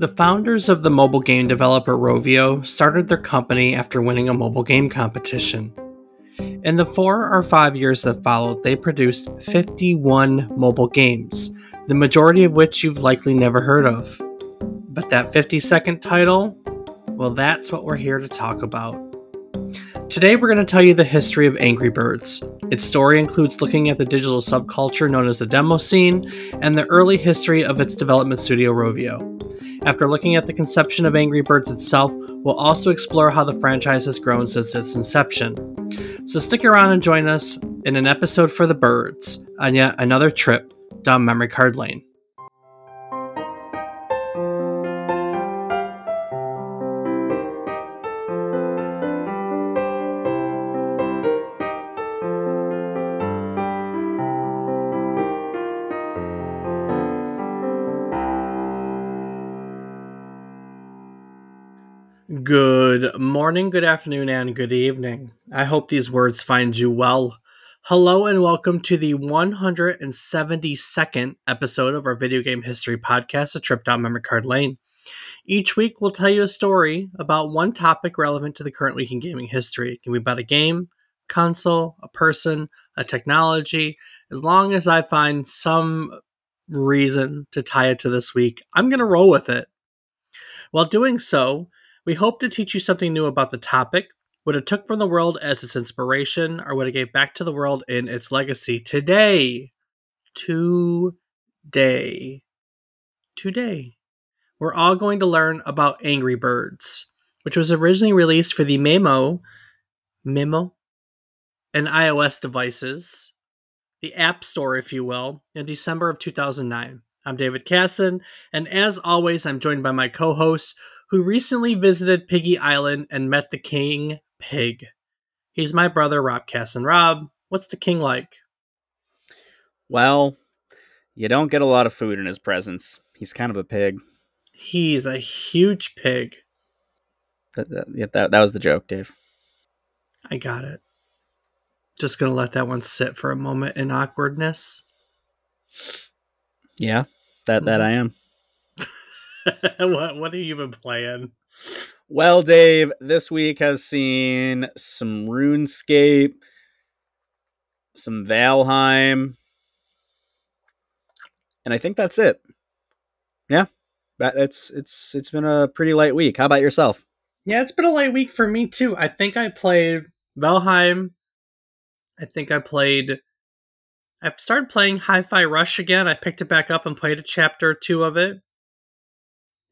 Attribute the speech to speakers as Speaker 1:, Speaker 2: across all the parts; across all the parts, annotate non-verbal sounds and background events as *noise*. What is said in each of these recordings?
Speaker 1: The founders of the mobile game developer Rovio started their company after winning a mobile game competition. In the four or five years that followed, they produced 51 mobile games, the majority of which you've likely never heard of. But that 50 second title, well, that's what we're here to talk about. Today, we're going to tell you the history of Angry Birds. Its story includes looking at the digital subculture known as the demo scene and the early history of its development studio Rovio. After looking at the conception of Angry Birds itself, we'll also explore how the franchise has grown since its inception. So stick around and join us in an episode for the birds on yet another trip down memory card lane. Good morning, good afternoon, and good evening. I hope these words find you well. Hello, and welcome to the 172nd episode of our video game history podcast, A Trip Down Memory Card Lane. Each week, we'll tell you a story about one topic relevant to the current week in gaming history. It can be about a game, console, a person, a technology. As long as I find some reason to tie it to this week, I'm going to roll with it. While doing so, we hope to teach you something new about the topic, what it took from the world as its inspiration, or what it gave back to the world in its legacy. Today, today, today, we're all going to learn about Angry Birds, which was originally released for the Maemo, Maemo, and iOS devices, the App Store, if you will, in December of 2009. I'm David Casson, and as always, I'm joined by my co hosts who recently visited Piggy Island and met the king pig. He's my brother, Rob Cass. And Rob, what's the king like?
Speaker 2: Well, you don't get a lot of food in his presence. He's kind of a pig.
Speaker 1: He's a huge pig.
Speaker 2: That, that, that, that was the joke, Dave.
Speaker 1: I got it. Just gonna let that one sit for a moment in awkwardness.
Speaker 2: Yeah, that that mm-hmm. I am. *laughs*
Speaker 1: what what have you been playing?
Speaker 2: Well, Dave, this week has seen some RuneScape, some Valheim, and I think that's it. Yeah, that it's it's it's been a pretty light week. How about yourself?
Speaker 1: Yeah, it's been a light week for me too. I think I played Valheim. I think I played. I started playing Hi-Fi Rush again. I picked it back up and played a chapter or two of it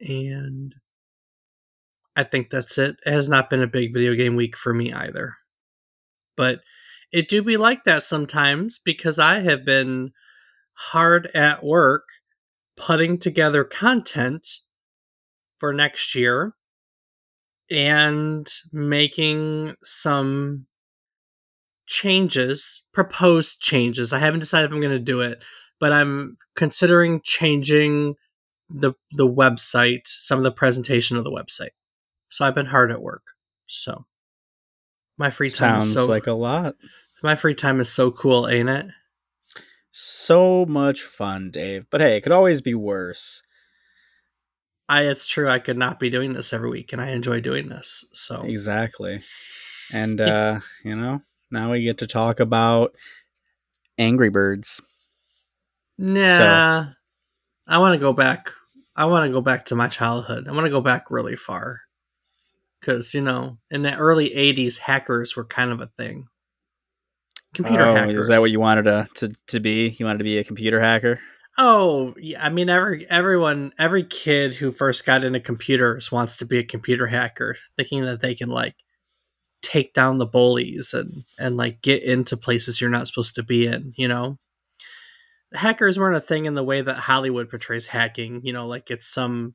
Speaker 1: and I think that's it. It has not been a big video game week for me either. But it do be like that sometimes because I have been hard at work putting together content for next year and making some changes, proposed changes. I haven't decided if I'm going to do it, but I'm considering changing the the website, some of the presentation of the website. So I've been hard at work. So my free time
Speaker 2: Sounds
Speaker 1: is so
Speaker 2: like a lot.
Speaker 1: My free time is so cool, ain't it?
Speaker 2: So much fun, Dave. But hey, it could always be worse.
Speaker 1: I it's true I could not be doing this every week and I enjoy doing this. So
Speaker 2: Exactly. And uh, you know, now we get to talk about Angry Birds.
Speaker 1: Nah. So. I want to go back I want to go back to my childhood. I want to go back really far. Because, you know, in the early 80s, hackers were kind of a thing.
Speaker 2: Computer oh, hackers. Is that what you wanted to, to, to be? You wanted to be a computer hacker?
Speaker 1: Oh, yeah. I mean, every everyone, every kid who first got into computers wants to be a computer hacker, thinking that they can, like, take down the bullies and, and like, get into places you're not supposed to be in, you know? Hackers weren't a thing in the way that Hollywood portrays hacking. You know, like it's some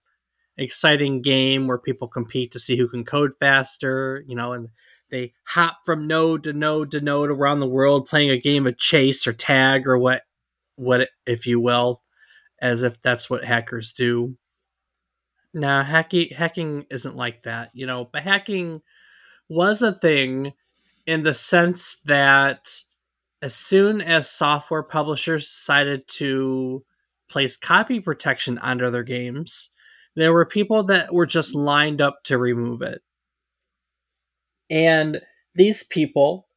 Speaker 1: exciting game where people compete to see who can code faster. You know, and they hop from node to node to node around the world, playing a game of chase or tag or what, what if you will, as if that's what hackers do. Hacking hacking isn't like that. You know, but hacking was a thing in the sense that as soon as software publishers decided to place copy protection onto their games, there were people that were just lined up to remove it. And these people,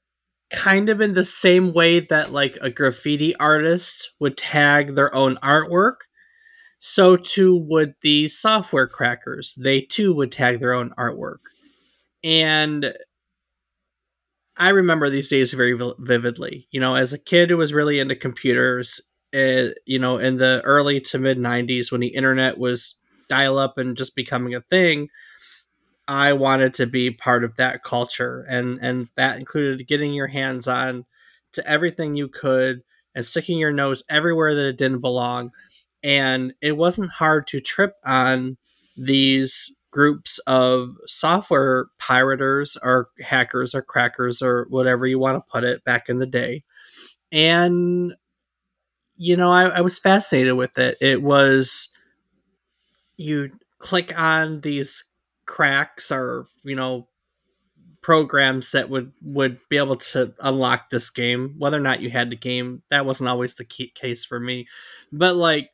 Speaker 1: kind of in the same way that like a graffiti artist would tag their own artwork, so too would the software crackers. They too would tag their own artwork. And I remember these days very vividly. You know, as a kid who was really into computers, uh, you know, in the early to mid 90s when the internet was dial up and just becoming a thing, I wanted to be part of that culture and and that included getting your hands on to everything you could and sticking your nose everywhere that it didn't belong. And it wasn't hard to trip on these groups of software pirators or hackers or crackers or whatever you want to put it back in the day. And you know, I, I was fascinated with it. It was you click on these cracks or you know programs that would would be able to unlock this game whether or not you had the game that wasn't always the key case for me but like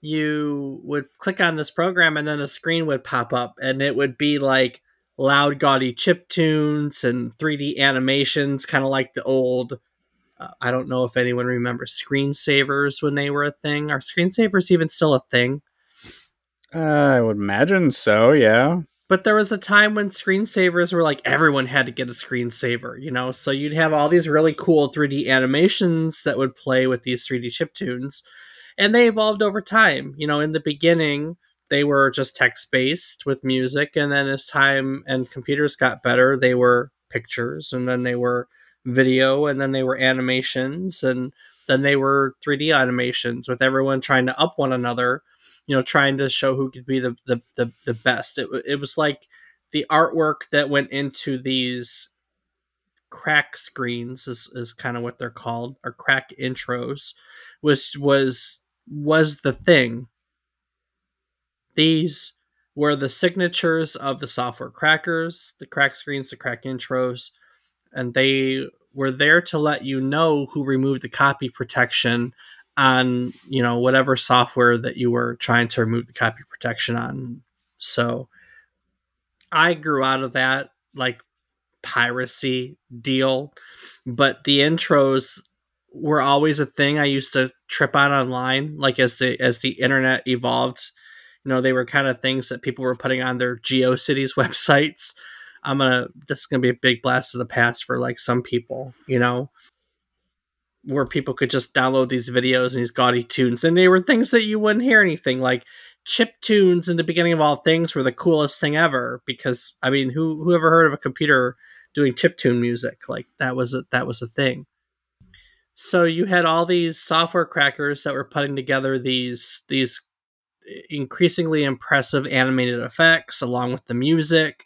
Speaker 1: you would click on this program and then a screen would pop up and it would be like loud gaudy chip tunes and 3d animations kind of like the old uh, i don't know if anyone remembers screensavers when they were a thing are screensavers even still a thing
Speaker 2: uh, i would imagine so yeah
Speaker 1: but there was a time when screensavers were like everyone had to get a screensaver, you know? So you'd have all these really cool 3D animations that would play with these 3D chip tunes. And they evolved over time. You know, in the beginning, they were just text based with music. And then as time and computers got better, they were pictures. And then they were video. And then they were animations. And then they were 3D animations with everyone trying to up one another you know, trying to show who could be the the the, the best. It it was like the artwork that went into these crack screens is, is kind of what they're called or crack intros was was was the thing. These were the signatures of the software crackers the crack screens the crack intros and they were there to let you know who removed the copy protection on you know whatever software that you were trying to remove the copy protection on. So i grew out of that like piracy deal but the intros were always a thing i used to trip on online like as the as the internet evolved you know they were kind of things that people were putting on their geocities *laughs* websites. I'm gonna this is gonna be a big blast of the past for like some people you know? Where people could just download these videos and these gaudy tunes, and they were things that you wouldn't hear anything like chip tunes in the beginning of all things were the coolest thing ever because I mean who who ever heard of a computer doing chip tune music? Like that was a, that was a thing. So you had all these software crackers that were putting together these these eh, increasingly impressive animated effects along with the music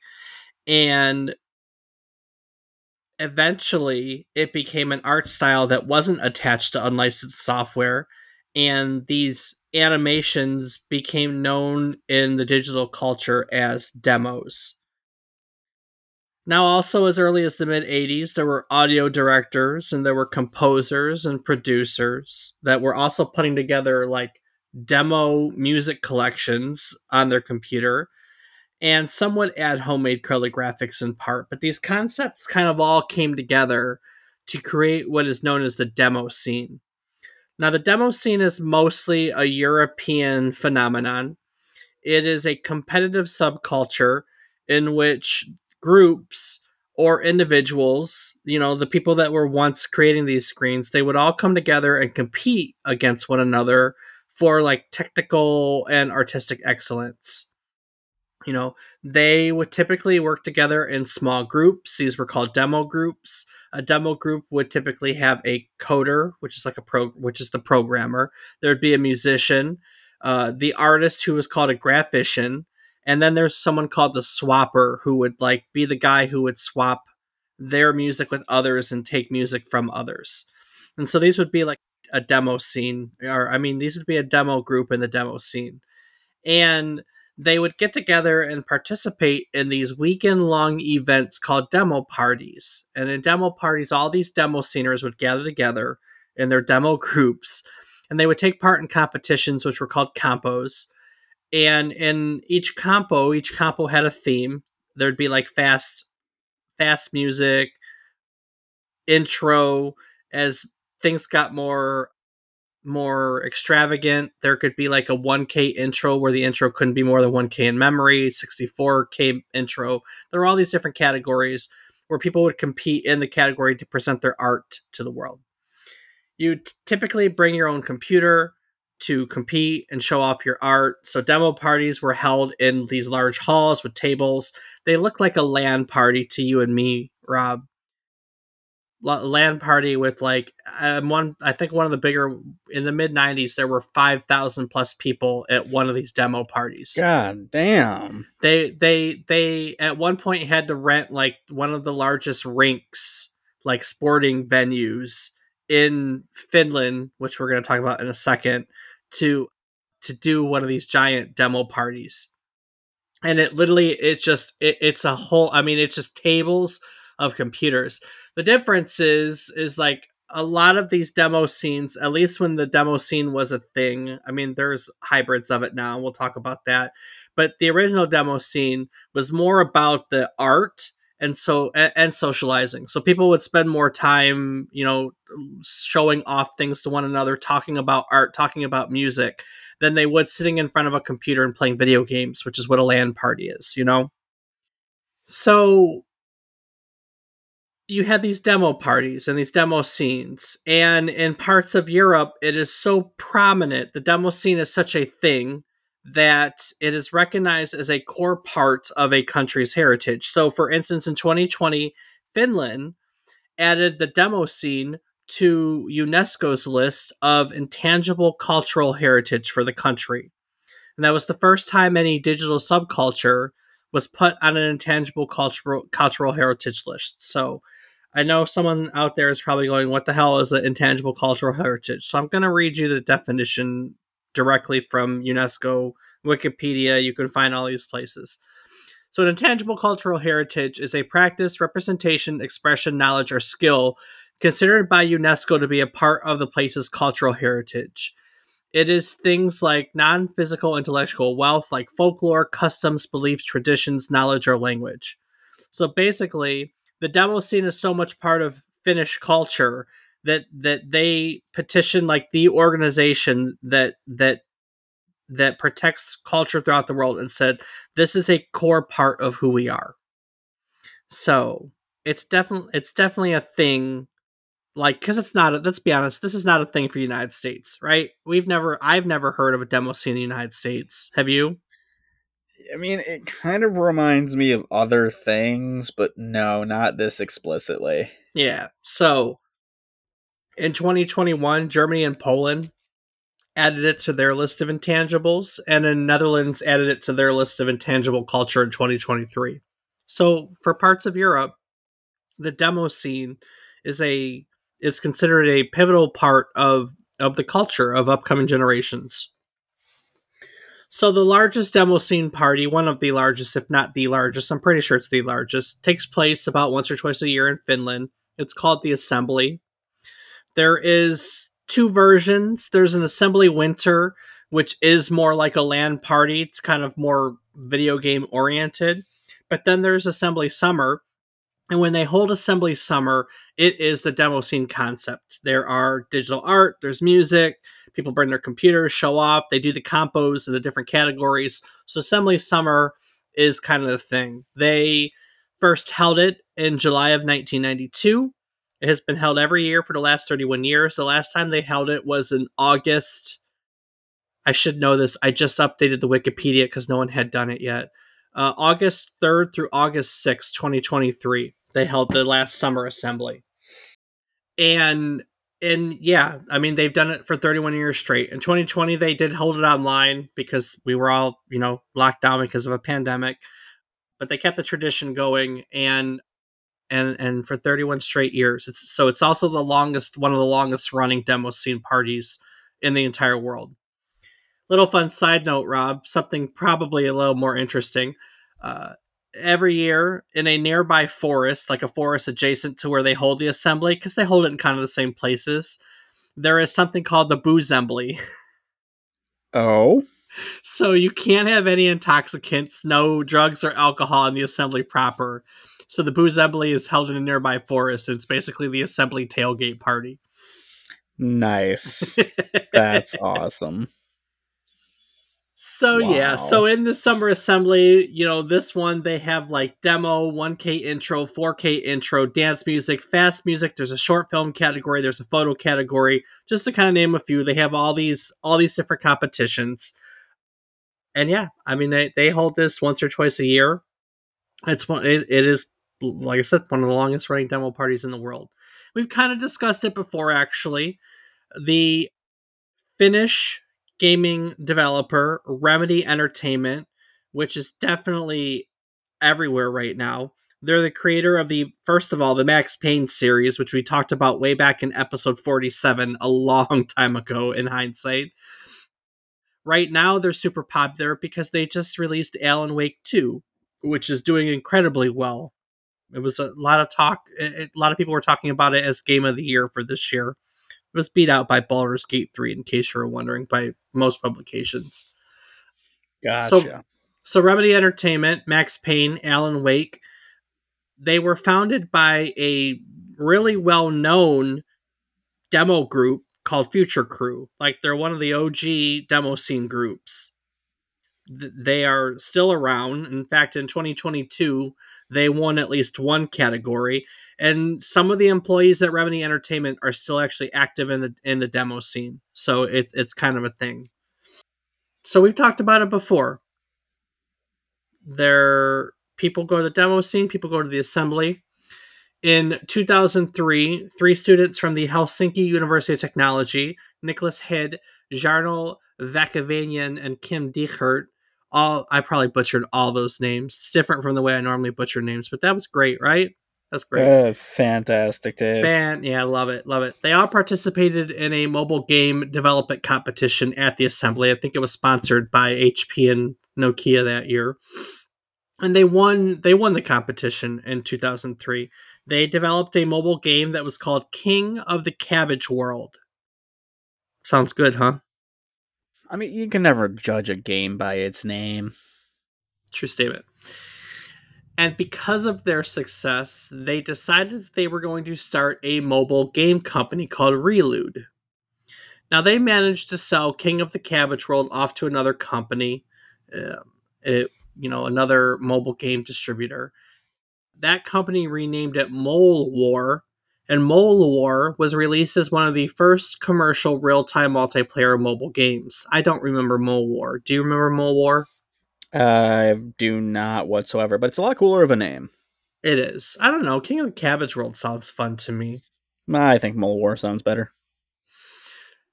Speaker 1: and eventually it became an art style that wasn't attached to unlicensed software and these animations became known in the digital culture as demos. Now, also as early as the mid 80s, there were audio directors and there were composers and producers that were also putting together like demo music collections on their computer and some would add homemade color graphics in part, but these concepts kind of all came together to create what is known as the demo scene. Now, the demo scene is mostly a European phenomenon. It is a competitive subculture in which groups or individuals, you know, the people that were once creating these screens, they would all come together and compete against one another for like technical and artistic excellence. You know they would typically work together in small groups. These were called demo groups. A demo group would typically have a coder which is like a pro which is the programmer. There'd be a musician uh, the artist who was called a graphician and then there's someone called the swapper who would like be the guy who would swap their music with others and take music from others and so these would be like a demo scene or i mean these would be a demo group in the demo scene and they would get together and participate in these weekend long events called demo parties. And in demo parties, all these demo sceners would gather together in their demo *laughs* groups and they would take part in competitions, which were called compos. And in each compo, each compo had a theme. There'd be like fast, fast music, intro. As things got more more extravagant. There could be like a 1K intro where the intro couldn't be more than 1K in memory, 64K intro. There were all these different categories where people would compete in the category to present their art to the world. You t- typically bring your own computer to compete and show off your art. So demo parties were held in these large halls with tables. They look like a LAN party to you and me, Rob. LAN party with like um, one I think one of the bigger in the mid 90s there were 5000 plus people at one of these demo parties.
Speaker 2: God damn.
Speaker 1: They they they at one point had to rent like one of the largest rinks like sporting venues in Finland, which we're going to talk about in a second to to do one of these giant demo parties. And it literally it's just it, it's a whole I mean it's just tables of computers the difference is is like a lot of these demo scenes, at least when the demo scene was a thing. I mean, there's hybrids of it now. We'll talk about that. But the original demo scene was more about the art and so and, and socializing. So people would spend more time, you know, showing off things to one another, talking about art, talking about music, than they would sitting in front of a computer and playing video games, which is what a LAN party is, you know? So you had these demo parties and these demo scenes and in parts of europe it is so prominent the demo scene is such a thing that it is recognized as a core part of a country's heritage. So for instance in 2020 finland added the demo scene to unesco's list of intangible cultural heritage for the country. And that was the first time any digital subculture was put on an intangible cultural cultural heritage list. So I know someone out there is probably going, What the hell is an intangible cultural heritage? So I'm going to read you the definition directly from UNESCO, Wikipedia. You can find all these places. So, an intangible cultural heritage is a practice, representation, expression, knowledge, or skill considered by UNESCO to be a part of the place's cultural heritage. It is things like non physical intellectual wealth, like folklore, customs, beliefs, traditions, knowledge, or language. So, basically, the demo scene is so much part of Finnish culture that that they petition like the organization that that that protects culture throughout the world and said this is a core part of who we are. So it's definitely it's definitely a thing like because it's not a, let's be honest this is not a thing for the united states right we've never i've never heard of a demo scene in the united states have you
Speaker 2: I mean, it kind of reminds me of other things, but no, not this explicitly.
Speaker 1: Yeah. So in 2021, Germany and Poland added it to their list of intangibles, and in Netherlands added it to their list of intangible culture in 2023. So for parts of Europe, the demo scene is a is considered a pivotal part of of the culture of upcoming generations. So the largest demo scene party, one of the largest, if not the largest, I'm pretty sure it's the largest, takes place about once or twice a year in Finland. It's called the Assembly. There is two versions. There's an Assembly Winter, which is more like a LAN party. It's kind of more video game oriented. But then there's Assembly Summer. And when they hold Assembly Summer, it is the demo scene concept. There are digital art, there's music, people bring their computers, show off, they do the compos in the different categories. So Assembly Summer is kind of the thing. They first held it in July of 1992. It has been held every year for the last 31 years. The last time they held it was in August. I should know this. I just updated the Wikipedia because no one had done it yet. Uh, August 3rd through August 6th, 2023, they held the last summer assembly. And and yeah, I mean they've done it for 31 years straight. In 2020 they did hold it online because we were all, you know, locked down because of a pandemic. But they kept the tradition going and and and for 31 straight years. It's so it's also the longest one of the longest running demo scene parties in the entire world. Little fun side note, Rob, something probably a little more interesting. Uh, every year in a nearby forest, like a forest adjacent to where they hold the assembly, because they hold it in kind of the same places. There is something called the Boozembly. *laughs*
Speaker 2: Oh.
Speaker 1: so you can't have any intoxicants, no drugs or alcohol in the assembly proper. So the booze assembly is held in a nearby forest. And it's basically the assembly tailgate party.
Speaker 2: Nice. *laughs* That's awesome.
Speaker 1: So yeah, so in the summer assembly, you know, this one they have like demo, 1K intro, 4K intro, dance music, fast music, there's a short film category, there's a photo category, just to kind of name a few. They have all these all these different competitions. And yeah, I mean they, they hold this once or twice a year. It's one it, it is like I said, one of the longest running demo parties in the world. We've kind of discussed it before actually. The Finnish gaming developer Remedy Entertainment, which is definitely everywhere right now. They're the creator of the first of all the Max Payne series, which we talked about way back in episode 47 a *laughs* long time ago in hindsight. Right now they're super popular because they just released Alan Wake 2, which is doing incredibly well. It was a lot of talk a lot of people were talking about it as game of the year for this year. It was beat out by Baldur's Gate 3, in case you were wondering, by most publications.
Speaker 2: Gotcha.
Speaker 1: So Remedy Entertainment, Max Payne, Alan Wake, they were founded by a really well-known demo group called Future Crew. Like they're one of the OG demo scene groups. Th- They are still around. In fact, in 2022, they won at least one category, and some of the employees at Remedy Entertainment are still actually active in the in the demo scene. So it, it's kind of a thing. So we've talked about it before. There, people go to the demo scene, people go to the assembly. In 2003, three students from the Helsinki University of Technology, Nicholas Hed, Jarno Vakavanian, and Kim Dikert, all I probably butchered all those names. It's different from the way I normally butcher names, but that was great, right? That's great.
Speaker 2: Uh, fantastic, Dave.
Speaker 1: Fan, yeah, love it, love it. They all participated in a mobile game development competition at the assembly. I think it was sponsored by HP and Nokia that year, and they won. They won the competition in 2003. They developed a mobile game that was called King of the Cabbage World. Sounds good, huh?
Speaker 2: I mean, you can never judge a game by its name.
Speaker 1: True statement. And because of their success, they decided that they were going to start a mobile game company called Relude. Now, they managed to sell King of the Cabbage World off to another company, um, it, you know, another mobile game distributor. That company renamed it Mole War, and Mole War was released as one of the first commercial real time multiplayer mobile games. I don't remember Mole War. Do you remember Mole War?
Speaker 2: I do not whatsoever, but it's a lot cooler of a name.
Speaker 1: It is. I don't know. King of the Cabbage World sounds fun to me.
Speaker 2: I think Mole War sounds better.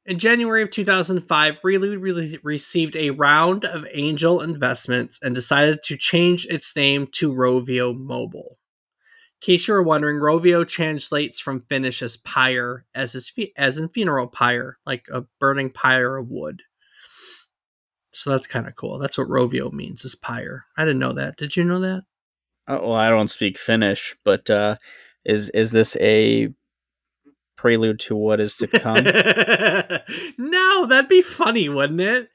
Speaker 1: In January of 2005, Relude re- received a round of angel investments and decided to change its name to Rovio Mobile. In case you're wondering, Rovio translates from Finnish as pyre, as, is fe- as in funeral pyre, like a burning pyre of wood. So that's kind of cool. That's what Rovio means, is pyre. I didn't know that. Did you know that?
Speaker 2: Oh, well, I don't speak Finnish, but uh, is is this a prelude to what is to come? *laughs*
Speaker 1: no, that'd be funny, wouldn't it?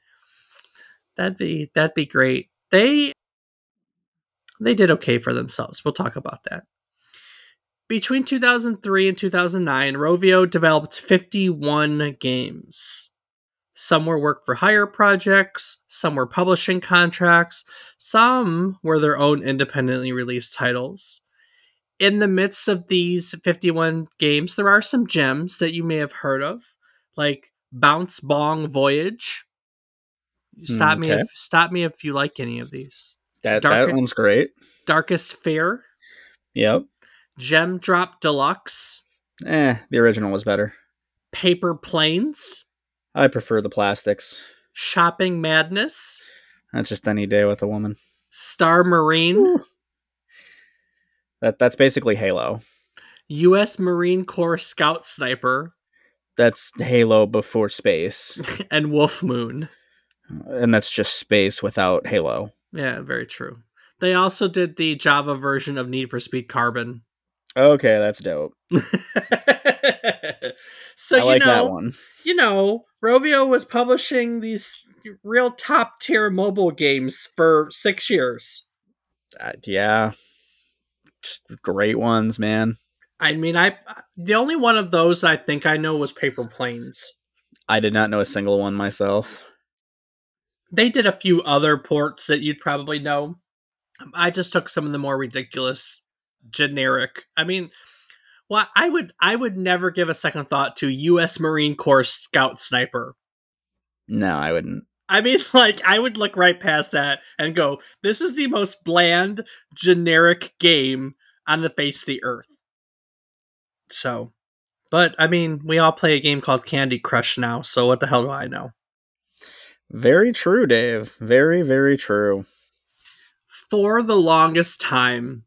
Speaker 1: That'd be that'd be great. They they did okay for themselves. We'll talk about that. Between 2003 and 2009, Rovio developed 51 games. Some were work for hire projects, some were publishing contracts, some were their own independently released titles in the midst of these 51 games, there are some gems that you may have heard of, like Bounce Boing Voyage. Stop me if mm, stop me if you like any of these.
Speaker 2: That
Speaker 1: Dark-
Speaker 2: that one's great.
Speaker 1: Darkest Fear,
Speaker 2: Yep.
Speaker 1: Gem Drop Deluxe,
Speaker 2: Eh, the original was better.
Speaker 1: Paper Planes,
Speaker 2: I prefer the plastics.
Speaker 1: Shopping Madness,
Speaker 2: That's just any day with a woman.
Speaker 1: Star Marine,
Speaker 2: That that's basically Halo.
Speaker 1: U.S. Marine Corps Scout Sniper,
Speaker 2: That's Halo before space, *laughs*
Speaker 1: and Wolf Moon.
Speaker 2: and that's just space without Halo.
Speaker 1: Yeah, very true. They also did the Java version of Need for Speed Carbon.
Speaker 2: Okay, that's dope. *laughs*
Speaker 1: so
Speaker 2: I
Speaker 1: you
Speaker 2: like
Speaker 1: know,
Speaker 2: that one.
Speaker 1: you know, Rovio was publishing these real top tier mobile games for six years.
Speaker 2: Uh, yeah, just great ones, man.
Speaker 1: I mean, I the only one of those I think I know was Paper Planes.
Speaker 2: I did not know a single one myself.
Speaker 1: They did a few other ports that you'd probably know. I just took some of the more ridiculous, generic. I mean, well, I would I would never give a second thought to U.S. Marine Corps Scout Sniper.
Speaker 2: No, I wouldn't.
Speaker 1: I mean, *laughs* like, I would look right past that and go, this is the most bland, generic game on the face of the earth. So, but I mean, we all play a game called Candy Crush now, so what the hell do I know?
Speaker 2: Very true, Dave. Very, very true.
Speaker 1: For the longest time,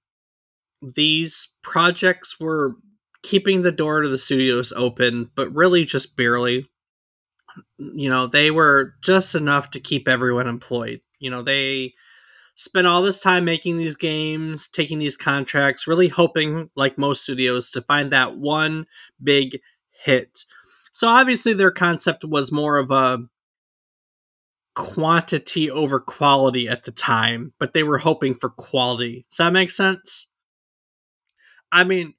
Speaker 1: these projects were keeping the door to the studios open, but really just barely. You know, they were just enough to keep everyone employed. You know, they spent all this time making these games, taking these contracts, really hoping, like most studios, to find that one big hit. So obviously, their concept was more of a quantity over quality at the time, but they were hoping for quality. Does that make sense? I mean,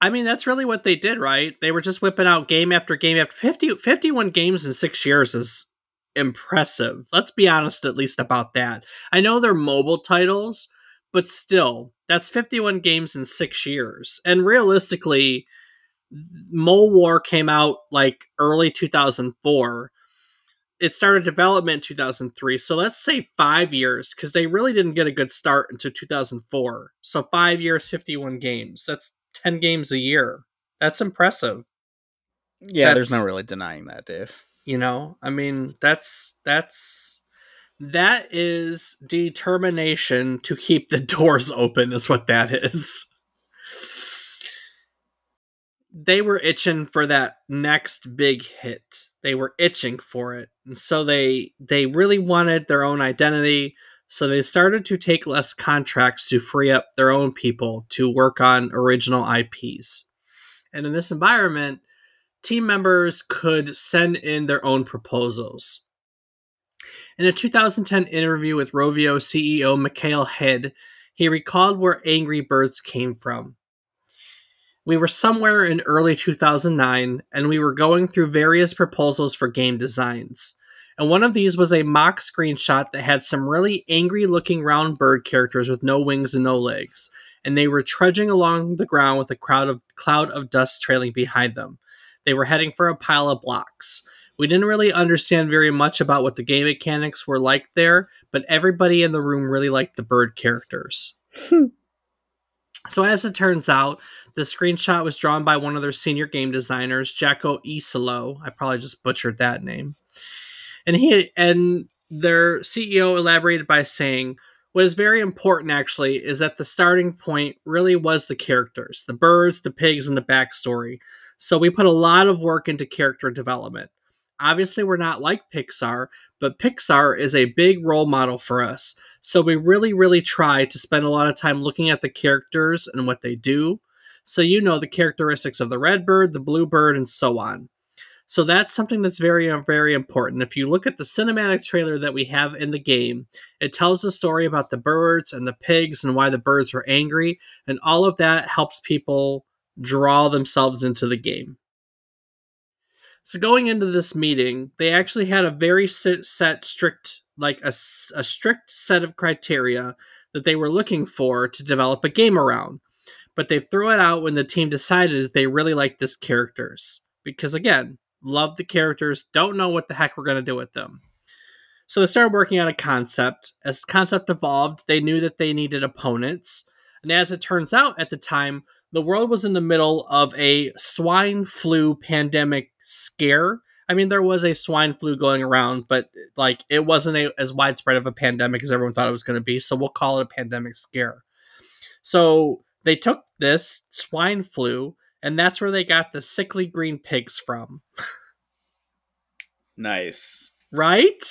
Speaker 1: I mean, that's really what they did, right? They were just whipping out game after game after 50, 51 games in six years is impressive. Let's be honest, at least about that. I know they're mobile titles, but still, that's 51 games in six years. And realistically, Mole War came out like early 2004. It started development in 2003. So let's say five years, because they really didn't get a good start until 2004. So five years, 51 games. That's 10 games a year. That's impressive.
Speaker 2: Yeah,
Speaker 1: That's-
Speaker 2: there's no really denying that, Dave.
Speaker 1: You know, I mean, that's that's that is determination to keep the *laughs* doors open is what that is. They were itching for that next big hit. They were itching for it. And so they they really wanted their own identity. So they started to take less contracts to free up their own people to work on original IPs. And in this environment, team members could send in their own proposals. In a 2010 interview with Rovio CEO Mikael Hed, he recalled where Angry Birds came from. We were somewhere in early 2009, and we were going through various proposals for game designs. And one of these was a mock screenshot that had some really angry looking round bird characters with no wings and no legs. And they were trudging along the ground with a crowd of cloud of dust trailing behind them. They were heading for a pile of blocks. We didn't really understand very much about what the game mechanics were like there, but everybody in the room really liked the bird characters. Hmm. so, as it turns out, the screenshot was drawn by one of their senior game designers, Jaakko Iisalo. I probably just butchered that name. And he and their CEO elaborated by saying, what is very important actually is that the starting point really was the characters, the birds, the pigs, and the backstory. So we put a lot of work into character development. Obviously, we're not like Pixar, but Pixar is a big role model for us. So we really, really try to spend a lot of time looking at the characters and what they do. So you know the characteristics of the red bird, the blue bird, and so on. So that's something that's very, uh, very important. If you look at the cinematic trailer that we have in the game, it tells the story about the birds and the pigs and why the birds are angry, and all of that helps people draw themselves into the game. So going into this meeting, they actually had a very set, set strict, like a, a strict set of criteria that they were looking for to develop a game around. But they threw it out when the team decided they really liked this characters. Because again, love the characters, don't know what the heck we're going to do with them. So they started working on a concept. As the concept evolved, they knew that they needed opponents. And as it turns out at the time, the world was in the middle of a swine flu pandemic scare. I mean, there was a swine flu going around, but like it wasn't a, as widespread of a pandemic as everyone thought it was going to be. So we'll call it a pandemic scare. So they took this swine flu, and that's where they got the sickly green pigs from,
Speaker 2: Nice.
Speaker 1: right?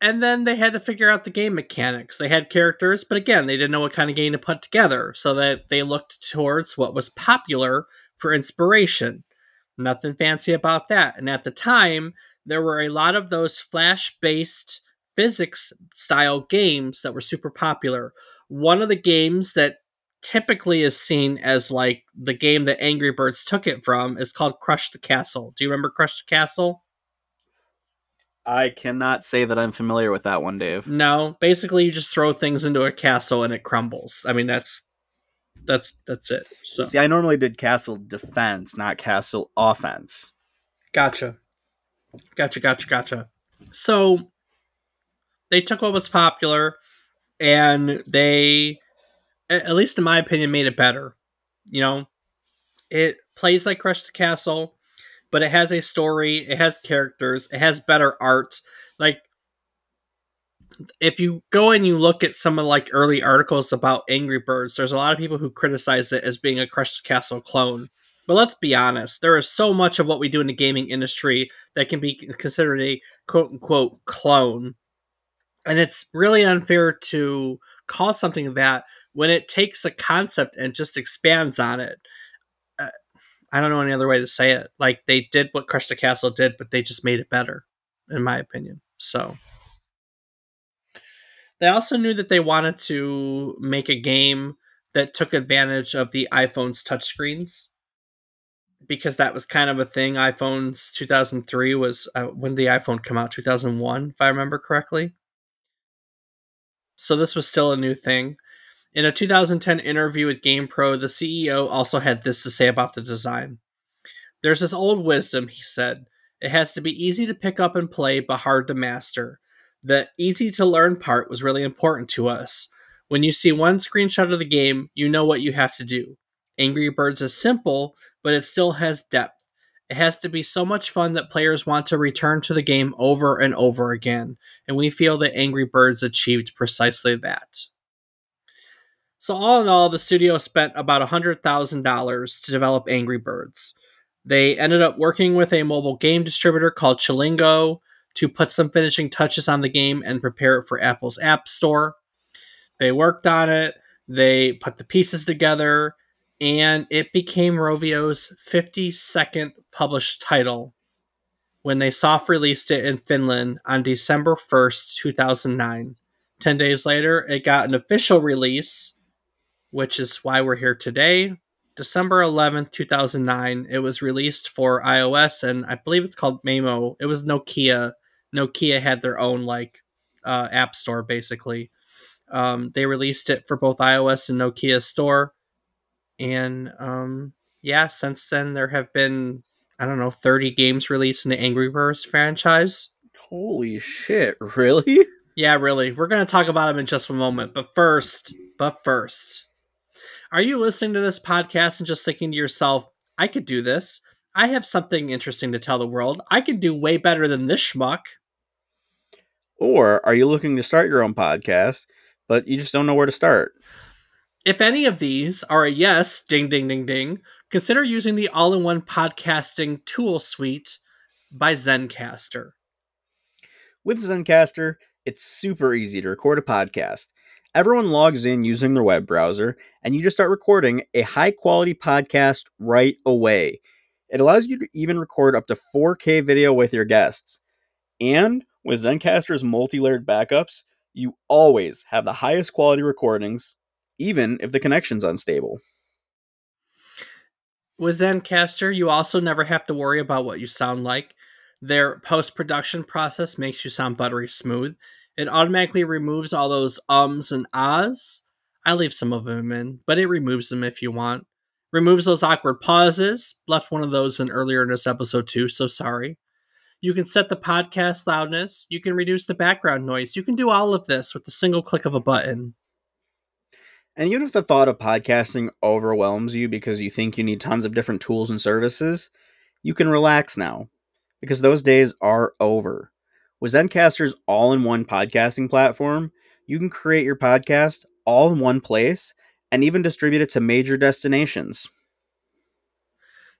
Speaker 1: And then they had to figure out the game mechanics. They had characters, but again, they didn't know what kind of game to put together. So that they looked towards what was popular for inspiration. Nothing fancy about that. And at the time, there were a lot of those flash based physics style games that were super popular. One of the games that typically is seen as like the game that Angry Birds took it from is called Crush the Castle. Do you remember Crush the Castle?
Speaker 2: I cannot say that I'm familiar with that one, Dave.
Speaker 1: No, basically you just throw things into a castle and it crumbles. I mean that's that's that's it. So
Speaker 2: See, I normally did castle defense, not castle offense.
Speaker 1: Gotcha. Gotcha, gotcha, gotcha. So they took what was popular and they at least in my opinion made it better. You know, it plays like Crush the Castle, but it has a story, it has characters, it has better art. Like if you go and you look at some of like early articles about Angry Birds, there's a lot of people who criticize it as being a Crush the Castle clone. But let's be honest, there is so much of what we do in the gaming industry that can be considered a quote unquote clone. And it's really unfair to call something that when it takes a concept and just expands on it. Uh, I don't know any other way to say it. Like they did what Crush the Castle did, but they just made it better, in my opinion. So they also knew that they wanted to make a game that took advantage of the iPhone's touchscreens because that was kind of a thing. iPhones 2003 was uh, when the iPhone came out 2001 if I remember correctly. So this was still a new thing. In a 2010 interview with GamePro, the CEO also had this to say about the design. There's this old wisdom, he said. It has to be easy to pick up and play, but hard to master. The easy to learn part was really important to us. When you see one screenshot of the game, you know what you have to do. Angry Birds is simple, but it still has depth. It has to be so much fun that players want to return to the game over and over again, and we feel that Angry Birds achieved precisely that. So, all in all, the studio spent about $100,000 to develop Angry Birds. They ended up working with a mobile game distributor called Chillingo to put some finishing touches on the game and prepare it for Apple's App Store. They worked on it, they put the pieces together, and it became Rovio's 52nd published title when they soft released it in Finland on December 1st, 2009. 10 days later, it got an official release, which is why we're here today. December 11th, 2009, it was released for iOS and I believe it's called Maemo. It was Nokia. Nokia had their own like uh, app store basically. Um, they released it for both iOS and Nokia store and um, yeah, since then there have been I don't know 30 games released in the Angry Birds franchise.
Speaker 2: Holy shit! *laughs* Really?
Speaker 1: Yeah, really. We're gonna talk about them in just a moment, but first, but first, are you listening to this podcast and just thinking to yourself, "I could do this. I have something interesting to tell the world. I can do way better than this schmuck."
Speaker 2: Or are you looking to start your own podcast, but you just don't know where to start?
Speaker 1: If any of these are a yes, ding, ding, ding, ding, consider using the all in one podcasting tool suite by Zencastr.
Speaker 2: With Zencastr, it's super easy to record a podcast. Everyone logs in using their web browser, and you just start recording a high quality podcast right away. It allows you to even record up to 4K video with your guests. And with Zencastr's multi layered backups, you always have the highest quality recordings even if the connection's unstable.
Speaker 1: With Zencastr, you also never have to worry about what you sound like. Their post production process makes you sound buttery smooth. It automatically removes all those ums and ahs. I leave some of them in, but it removes them if you want. Removes those awkward pauses. Left one of those in earlier in this episode too, so sorry. You can set the podcast loudness. You can reduce the background noise. You can do all of this with the single click of a button.
Speaker 2: And even if the thought of podcasting overwhelms you because you think you need tons of different tools and services, you can relax now because those days are over. With Zencastr's all in one podcasting platform, you can create your podcast all in one place and even distribute it to major destinations.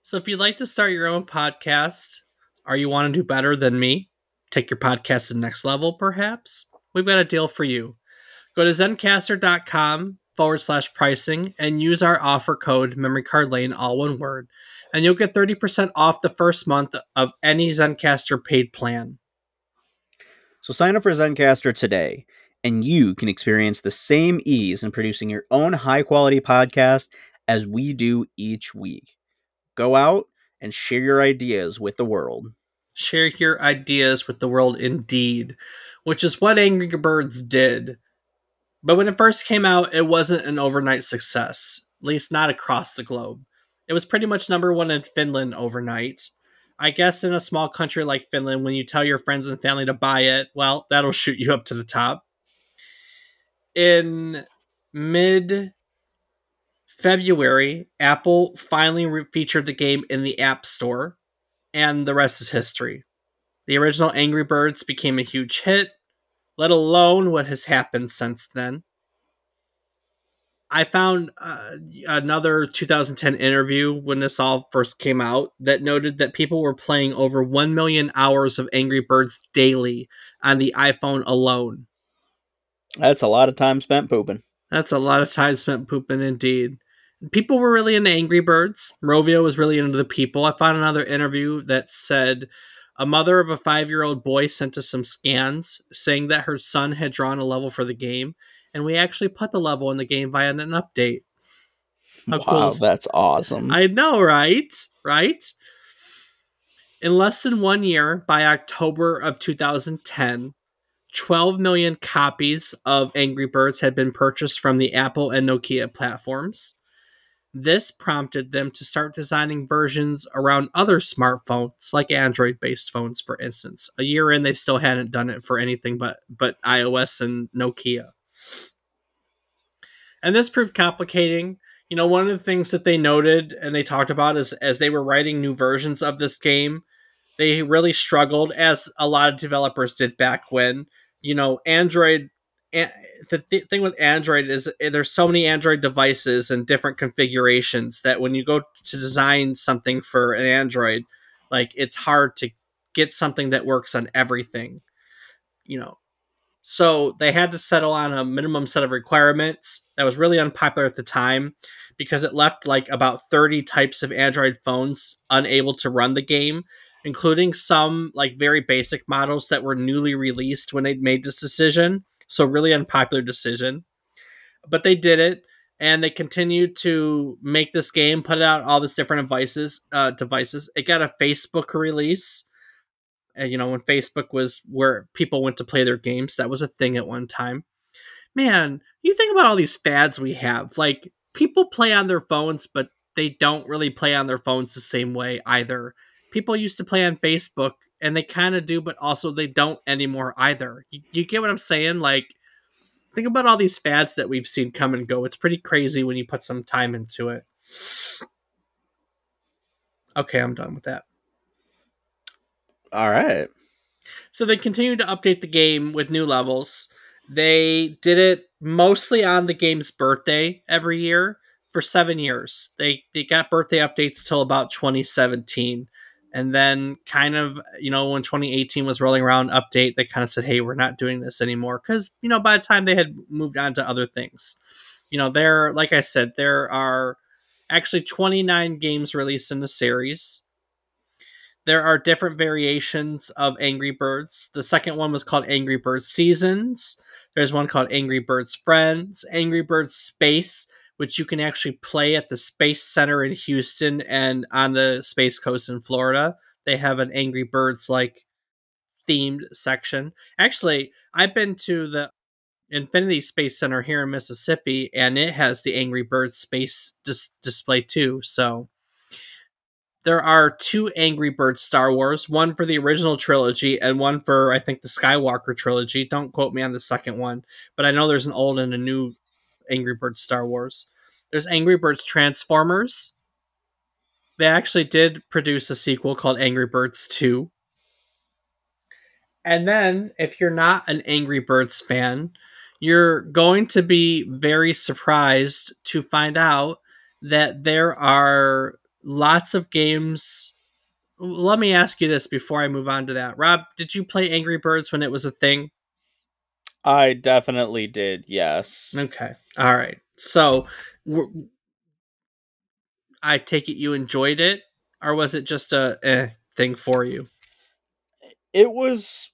Speaker 1: So, if you'd like to start your own podcast, or you want to do better than me, take your podcast to the next level, perhaps, we've got a deal for you. Go to zencastr.com forward slash pricing and use our offer code memory card lane all one word and you'll get 30% off the first month of any Zencastr paid plan.
Speaker 2: So sign up for Zencastr today, and you can experience the same ease in producing your own high quality podcast as we do each week. Go out and share your ideas with the world.
Speaker 1: Share your ideas with the world indeed, which is what Angry Birds did. But when it first came out, it wasn't an overnight success, at least not across the globe. It was pretty much number one in Finland overnight. I guess in a small country like Finland, when you tell your friends and family to buy it, well, that'll shoot you up to the top. In mid February, Apple finally re- featured the game in the App Store, and the rest is history. The original Angry Birds became a huge hit, let alone what has happened since then. I found uh, another 2010 interview when this all first came out that noted that people were playing over 1 million hours of Angry Birds daily on the iPhone alone.
Speaker 2: That's a lot of time spent pooping.
Speaker 1: That's a lot of time spent pooping indeed. People were really into Angry Birds. Rovio was really into the people. I found another interview that said a mother of a five year old boy sent us some scans saying that her son had drawn a level for the game, and we actually put the level in the game via an update.
Speaker 2: How wow, cool that's awesome.
Speaker 1: I know, right? Right? In less than one year, by October of 2010, 12 million copies of Angry Birds had been purchased from the Apple and Nokia platforms. This prompted them to start designing versions around other smartphones, like Android-based phones, for instance. A year in, they still hadn't done it for anything but but iOS and Nokia. And this proved complicating. You know, one of the things that they noted and they talked about is as they were writing new versions of this game, they really struggled, as a lot of developers did back when. You know, Android the th- thing with Android is eh, there's so many Android devices and different configurations that when you go to design something for an Android, like it's hard to get something that works on everything. You know, so they had to settle on a minimum set of requirements that was really unpopular at the time because it left like about 30 types of Android phones unable to run the game, including some like very basic models that were newly released when they made this decision so really unpopular decision. But they did it and they continued to make this game, put out all these different devices. Uh, devices. It got a Facebook release. And you know, when Facebook was where people went to play their games, that was a thing at one time. Man, you think about all these fads we have. Like people play on their phones, but they don't really play on their phones the same way either. People used to play on Facebook and they kind of do, but also they don't anymore either. You, you get what I'm saying? Like, think about all these fads that we've seen come and go. It's pretty crazy when you put some time into it. Okay, I'm done with that.
Speaker 2: All right.
Speaker 1: So they continue to update the game with new levels. They did it mostly on the game's birthday every year for seven years. They they got birthday updates till about 2017 and then kind of you know when 2018 was rolling around update they kind of said hey we're not doing this anymore. Because you know by the time they had moved on to other things you know there like i said there are actually 29 games released in the series. There are different variations of angry birds. The second one was called angry birds seasons. There's one called angry birds friends angry birds space which you can actually play at the Space Center in Houston and on the Space Coast in Florida. They have an Angry Birds like themed section. Actually, I've been to the Infinity Space Center here in Mississippi, and it has the Angry Birds space dis- display too. So there are two Angry Birds Star Wars, one for the original trilogy and one for I think the Skywalker trilogy. Don't quote me on the second one, but I know there's an old and a new Angry Birds Star Wars. There's Angry Birds Transformers. They actually did produce a sequel called Angry Birds 2. And then, if you're not an Angry Birds fan, you're going to be very surprised to find out that there are lots of games. Let me ask you this before I move on to that. Rob, did you play Angry Birds when it was a thing?
Speaker 2: I definitely did, yes.
Speaker 1: Okay. All right. So, I take it you enjoyed it. or was it just a eh, thing for you?
Speaker 2: It was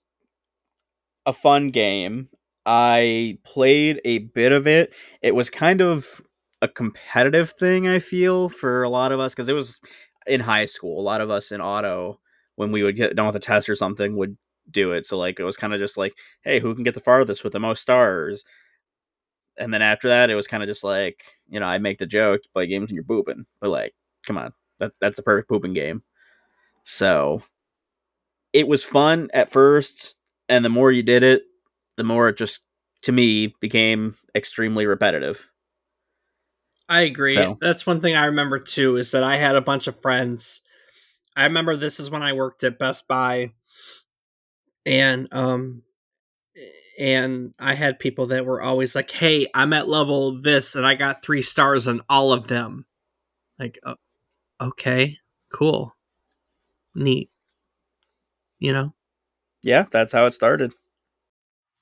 Speaker 2: a fun game. I played a bit of it. It was kind of a competitive thing, I feel, for a lot of us because it was in high school. A lot of us in auto, when we would get done with a test or something, would do it. So like it was kind of just like, hey, who can get the farthest with the most stars? And then after that, it was kind of just like, you know, I make the joke, play games and you're pooping, but like, come on, that's that's a perfect pooping game. So it was fun at first, and the more you did it, the more it just to me became extremely repetitive.
Speaker 1: I agree.
Speaker 2: So-
Speaker 1: That's one thing I remember too is that I had a bunch of friends. I remember this is when I worked at Best Buy and um and I had people that were always like, "Hey, I'm at level this and I got 3 stars on all of them." Like, uh, okay, cool. Neat. You know?
Speaker 2: Yeah, that's how it started.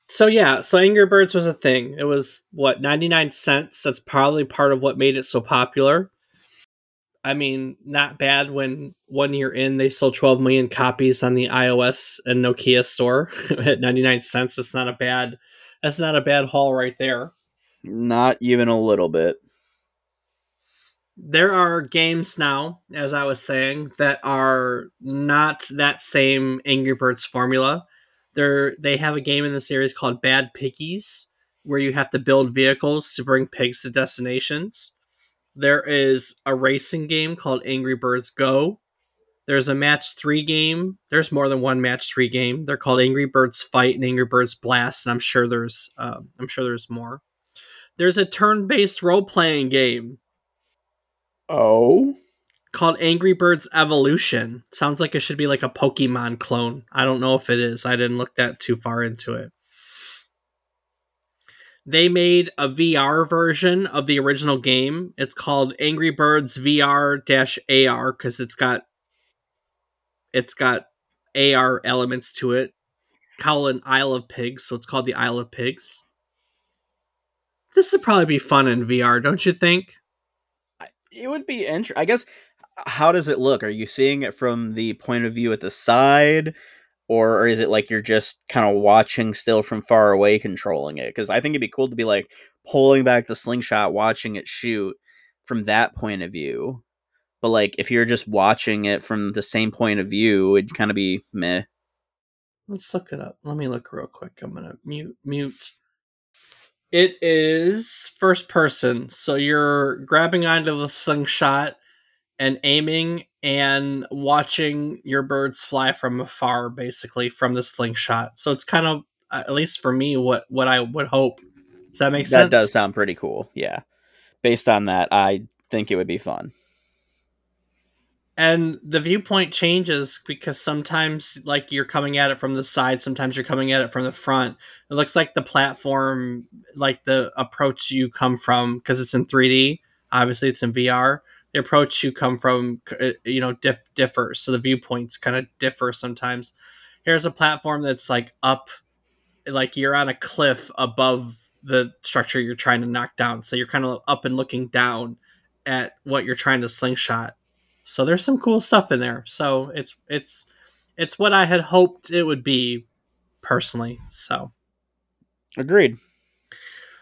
Speaker 1: So yeah, so Angry Birds was a thing. It was what 99 cents. That's probably part of what made it so popular. I mean, not bad when one year in they sold 12 million copies on the iOS and Nokia store *laughs* at 99 cents. That's not a bad that's not a bad haul right there.
Speaker 2: Not even a little bit.
Speaker 1: There are games now, as I was saying, that are not that same Angry Birds formula. They're they have a game in the series called Bad Piggies, where you have to build vehicles to bring pigs to destinations. There is a racing game called Angry Birds Go. There's a match three game. There's more than one match three game. They're called Angry Birds Fight and Angry Birds Blast, and I'm sure there's uh, I'm sure there's more. There's a turn-based role-playing game
Speaker 2: Oh,
Speaker 1: called Angry Birds Evolution. Sounds like it should be like a Pokemon clone. I don't know if it is. I didn't look that too far into it. They made a VR version of the original game. It's called Angry Birds VR AR because it's got it's got AR elements to it. Call it Isle of Pigs, so it's called the Isle of Pigs. This would probably be fun in VR, don't you think?
Speaker 2: it would be interesting. I guess. How does it look? Are you seeing it from the point of view at the side, or, or is it like you're just kind of watching still from far away, controlling it? Because I think it'd be cool to be like pulling back the slingshot, watching it shoot from that point of view. But like if you're just watching it from the same point of view, it'd kind of be meh.
Speaker 1: Let's look it up. Let me look real quick. I'm gonna mute mute. It is first person, so you're grabbing onto the slingshot and aiming and watching your birds fly from afar, basically from the slingshot. So it's kind of, uh, at least for me, what what I would hope. Does that make sense?
Speaker 2: That does sound pretty cool. Yeah. Based on that, I think it would be fun.
Speaker 1: and the viewpoint changes because sometimes like you're coming at it from the side sometimes you're coming at it from the front it looks like the platform like the approach you come from because it's in 3d obviously it's in vr the approach you come from uh, you know diff- differs so the viewpoints kind of differ sometimes here's a platform that's like up like you're on a cliff above the structure you're trying to knock down so you're kind of up and looking down at what you're trying to slingshot so there's some cool stuff in there. So it's it's it's what I had hoped it would be personally. So
Speaker 2: Agreed.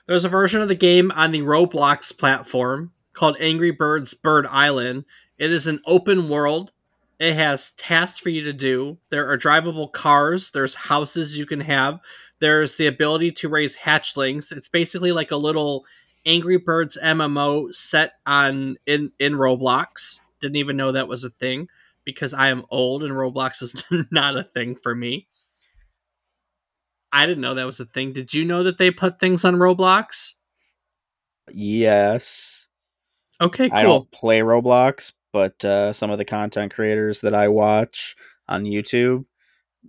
Speaker 1: there's a version of the game on the Roblox platform called Angry Birds Bird Island. It is an open world. It has tasks for you to do. There are drivable cars, there's houses you can have. There's the ability to raise hatchlings. It's basically like a little Angry Birds MMO set on in in Roblox. Didn't even know that was a thing because I am old and Roblox is *laughs* not a thing for me. I didn't know that was a thing. Did you know that they put things on Roblox?
Speaker 2: Yes.
Speaker 1: Okay, cool.
Speaker 2: I don't play Roblox, but uh, some of the content creators that I watch on YouTube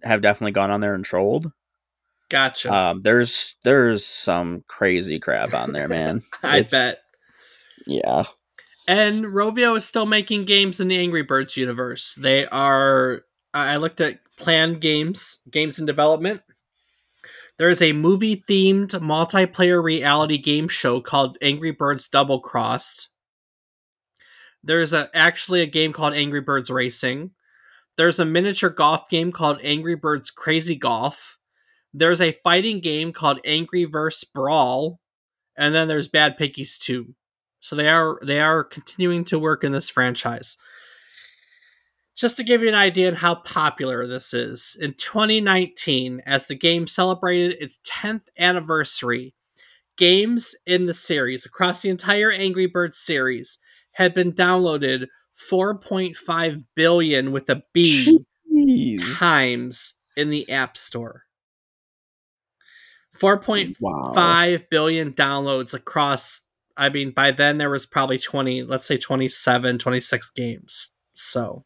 Speaker 2: have definitely gone on there and trolled.
Speaker 1: Gotcha.
Speaker 2: Um, there's there's some crazy crap on there, man. *laughs*
Speaker 1: I
Speaker 2: it's-
Speaker 1: bet.
Speaker 2: Yeah.
Speaker 1: And Rovio is still making games in the Angry Birds universe. They are. I looked at planned games, games in development. There is a movie themed multiplayer reality game show called Angry Birds Double Crossed. There's a actually a game called Angry Birds Racing. There's a miniature golf game called Angry Birds Crazy Golf. There's a fighting game called Angry Verse Brawl, and then there's Bad Piggies 2. So they are they are continuing to work in this franchise. Just to give you an idea on how popular this is, in 2019, as the game celebrated its 10th anniversary, games in the series across the entire Angry Birds series had been downloaded 4.5 billion with a B
Speaker 2: Jeez.
Speaker 1: times in the App Store. 4.5
Speaker 2: Wow.
Speaker 1: billion downloads across I mean by then there was probably 20 let's say 27 26 games. So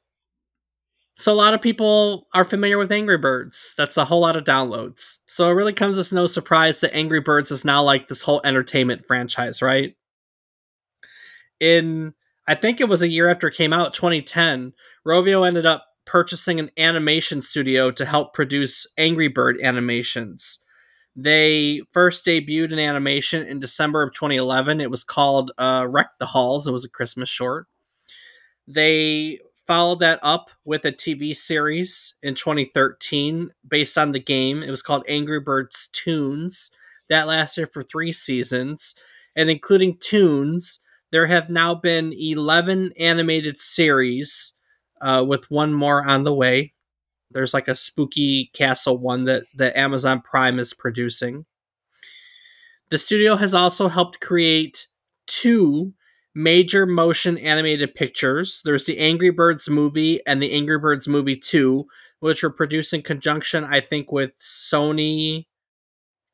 Speaker 1: so a lot of people are familiar with Angry Birds. That's a whole lot of downloads. So it really comes as no surprise that Angry Birds is now like this whole entertainment franchise, right? In I think it was a year after it came out, 2010, Rovio ended up purchasing an animation studio to help produce Angry Bird animations. They first debuted an animation in December of 2011. It was called uh, Wreck the Halls. It was a Christmas short. They followed that up with a TV series in 2013 based on the game. It was called Angry Birds Toons. That lasted for three seasons. And including Toons, there have now been 11 animated series, uh, with one more on the way. There's like a spooky castle one that, that Amazon Prime is producing. The studio has also helped create two major motion animated pictures. There's the Angry Birds movie and the Angry Birds movie 2, which were produced in conjunction, I think, with Sony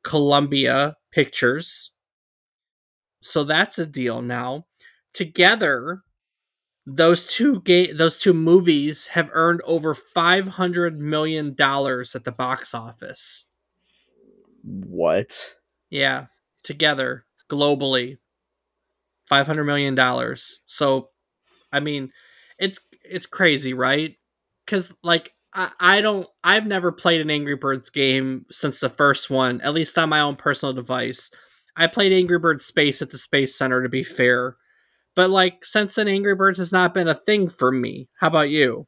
Speaker 1: Columbia Pictures. So that's a deal now. Together, those two ga- those two movies have earned over 500 million dollars at the box office.
Speaker 2: What?
Speaker 1: Yeah, together globally, five hundred million dollars. So, I mean, it's it's crazy, right? Because like I, I don't I've never played an Angry Birds game since the first one, at least on my own personal device. I played Angry Birds Space at the Space Center to be fair, but like since then, Angry Birds has not been a thing for me. How about you?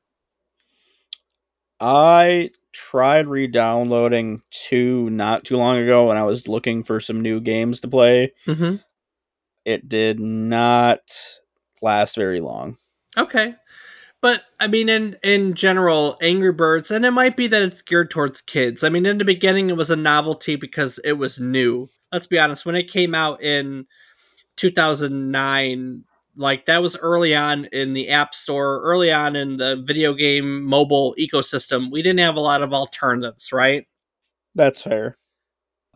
Speaker 2: I tried re-downloading two not too long ago when I was looking for some new games to play.
Speaker 1: Mm-hmm.
Speaker 2: It did not last very long.
Speaker 1: Okay. But I mean, in in general, Angry Birds, and it might be that it's geared towards kids. I mean, in the beginning, it was a novelty because it was new. Let's be honest. When it came out in 2009, like that was early on in the App Store, early on in the video game mobile ecosystem. We didn't have a lot of alternatives, right?
Speaker 2: That's fair.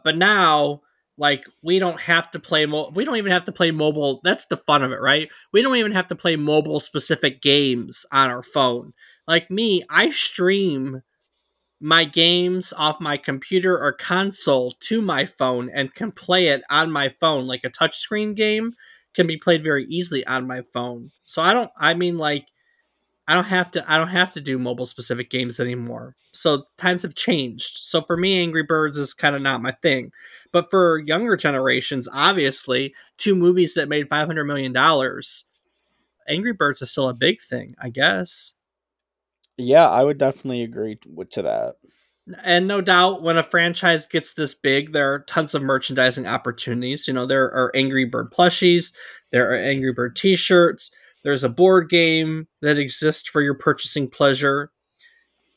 Speaker 1: But now, like, we don't have to play. Mo- we don't even have to play mobile. That's the fun of it, right? We don't even have to play mobile specific games on our phone. Like me, I stream my games off my computer or console to my phone and can play it on my phone. Like a touchscreen game can be played very easily on my phone. So I don't. I mean, like. I don't have to I don't have to do mobile specific games anymore. So times have changed. So for me Angry Birds is kind of not my thing. But for younger generations, obviously, two movies that made 500 million dollars, Angry Birds is still a big thing, I guess.
Speaker 2: Yeah, I would definitely agree with to that.
Speaker 1: And no doubt when a franchise gets this big, there are tons of merchandising opportunities. You know, there are Angry Bird plushies, there are Angry Bird t-shirts, there's a board game that exists for your purchasing pleasure.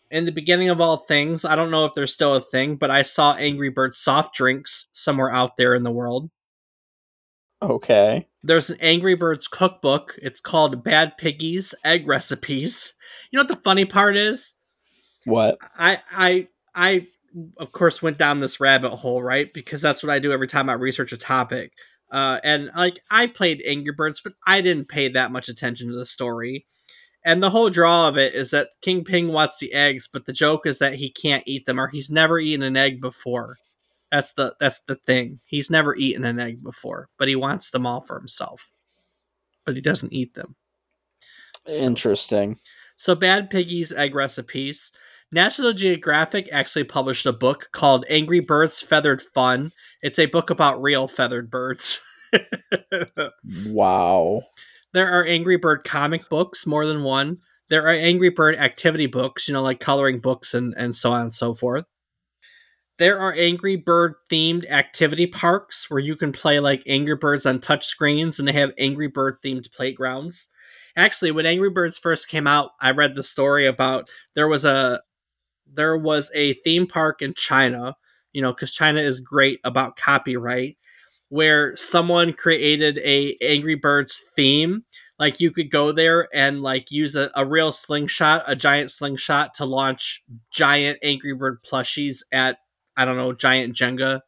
Speaker 1: In the beginning of all things, I don't know if there's still a thing, but I saw Angry Bird soft drinks somewhere out there in the world.
Speaker 2: Okay.
Speaker 1: There's an Angry Birds cookbook. It's called Bad Piggies Egg Recipes. You know what the funny part is?
Speaker 2: What?
Speaker 1: I I I of course went down this rabbit hole, right? Because that's what I do every time I research a topic. Uh, and like I played Angry Birds, but I didn't pay that much attention to the story. And the whole draw of it is that King Ping wants the eggs, but the joke is that he can't eat them or he's never eaten an egg before. That's the that's the thing. He's never eaten an egg before, but he wants them all for himself. But he doesn't eat them. So,
Speaker 2: Interesting.
Speaker 1: so Bad Piggies egg recipes. National Geographic actually published a book called Angry Birds Feathered Fun. It's a book about real feathered birds. *laughs*
Speaker 2: Wow.
Speaker 1: There are Angry Bird comic books, more than one. There are Angry Bird activity books, you know, like coloring books and, and so on and so forth. There are Angry Bird themed activity parks where you can play like Angry Birds on touch screens and they have Angry Bird themed playgrounds. Actually, when Angry Birds first came out, I read the story about there was a there was a theme park in China, you know, cuz China is great about copyright where someone created a Angry Birds theme. Like you could go there and like use a, a real slingshot, a giant slingshot to launch giant Angry Bird plushies at I don't know, giant Jenga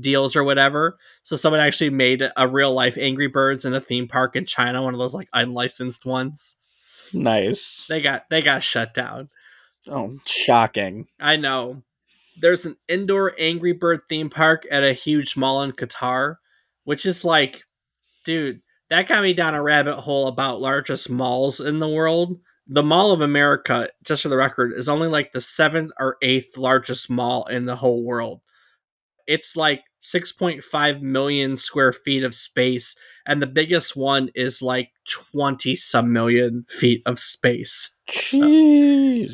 Speaker 1: deals or whatever. So someone actually made a real life Angry Birds in a theme park in China, one of those like unlicensed ones.
Speaker 2: Nice.
Speaker 1: They got they got shut down.
Speaker 2: Oh, shocking.
Speaker 1: I know. There's an indoor Angry Bird theme park at a huge mall in Qatar, which is like, dude, that got me down a rabbit hole about largest malls in the world. The Mall of America, just for the record, is only like the seventh or eighth largest mall in the whole world. It's like 6.5 million square feet of space, and the biggest one is like 20 some million feet of space. So,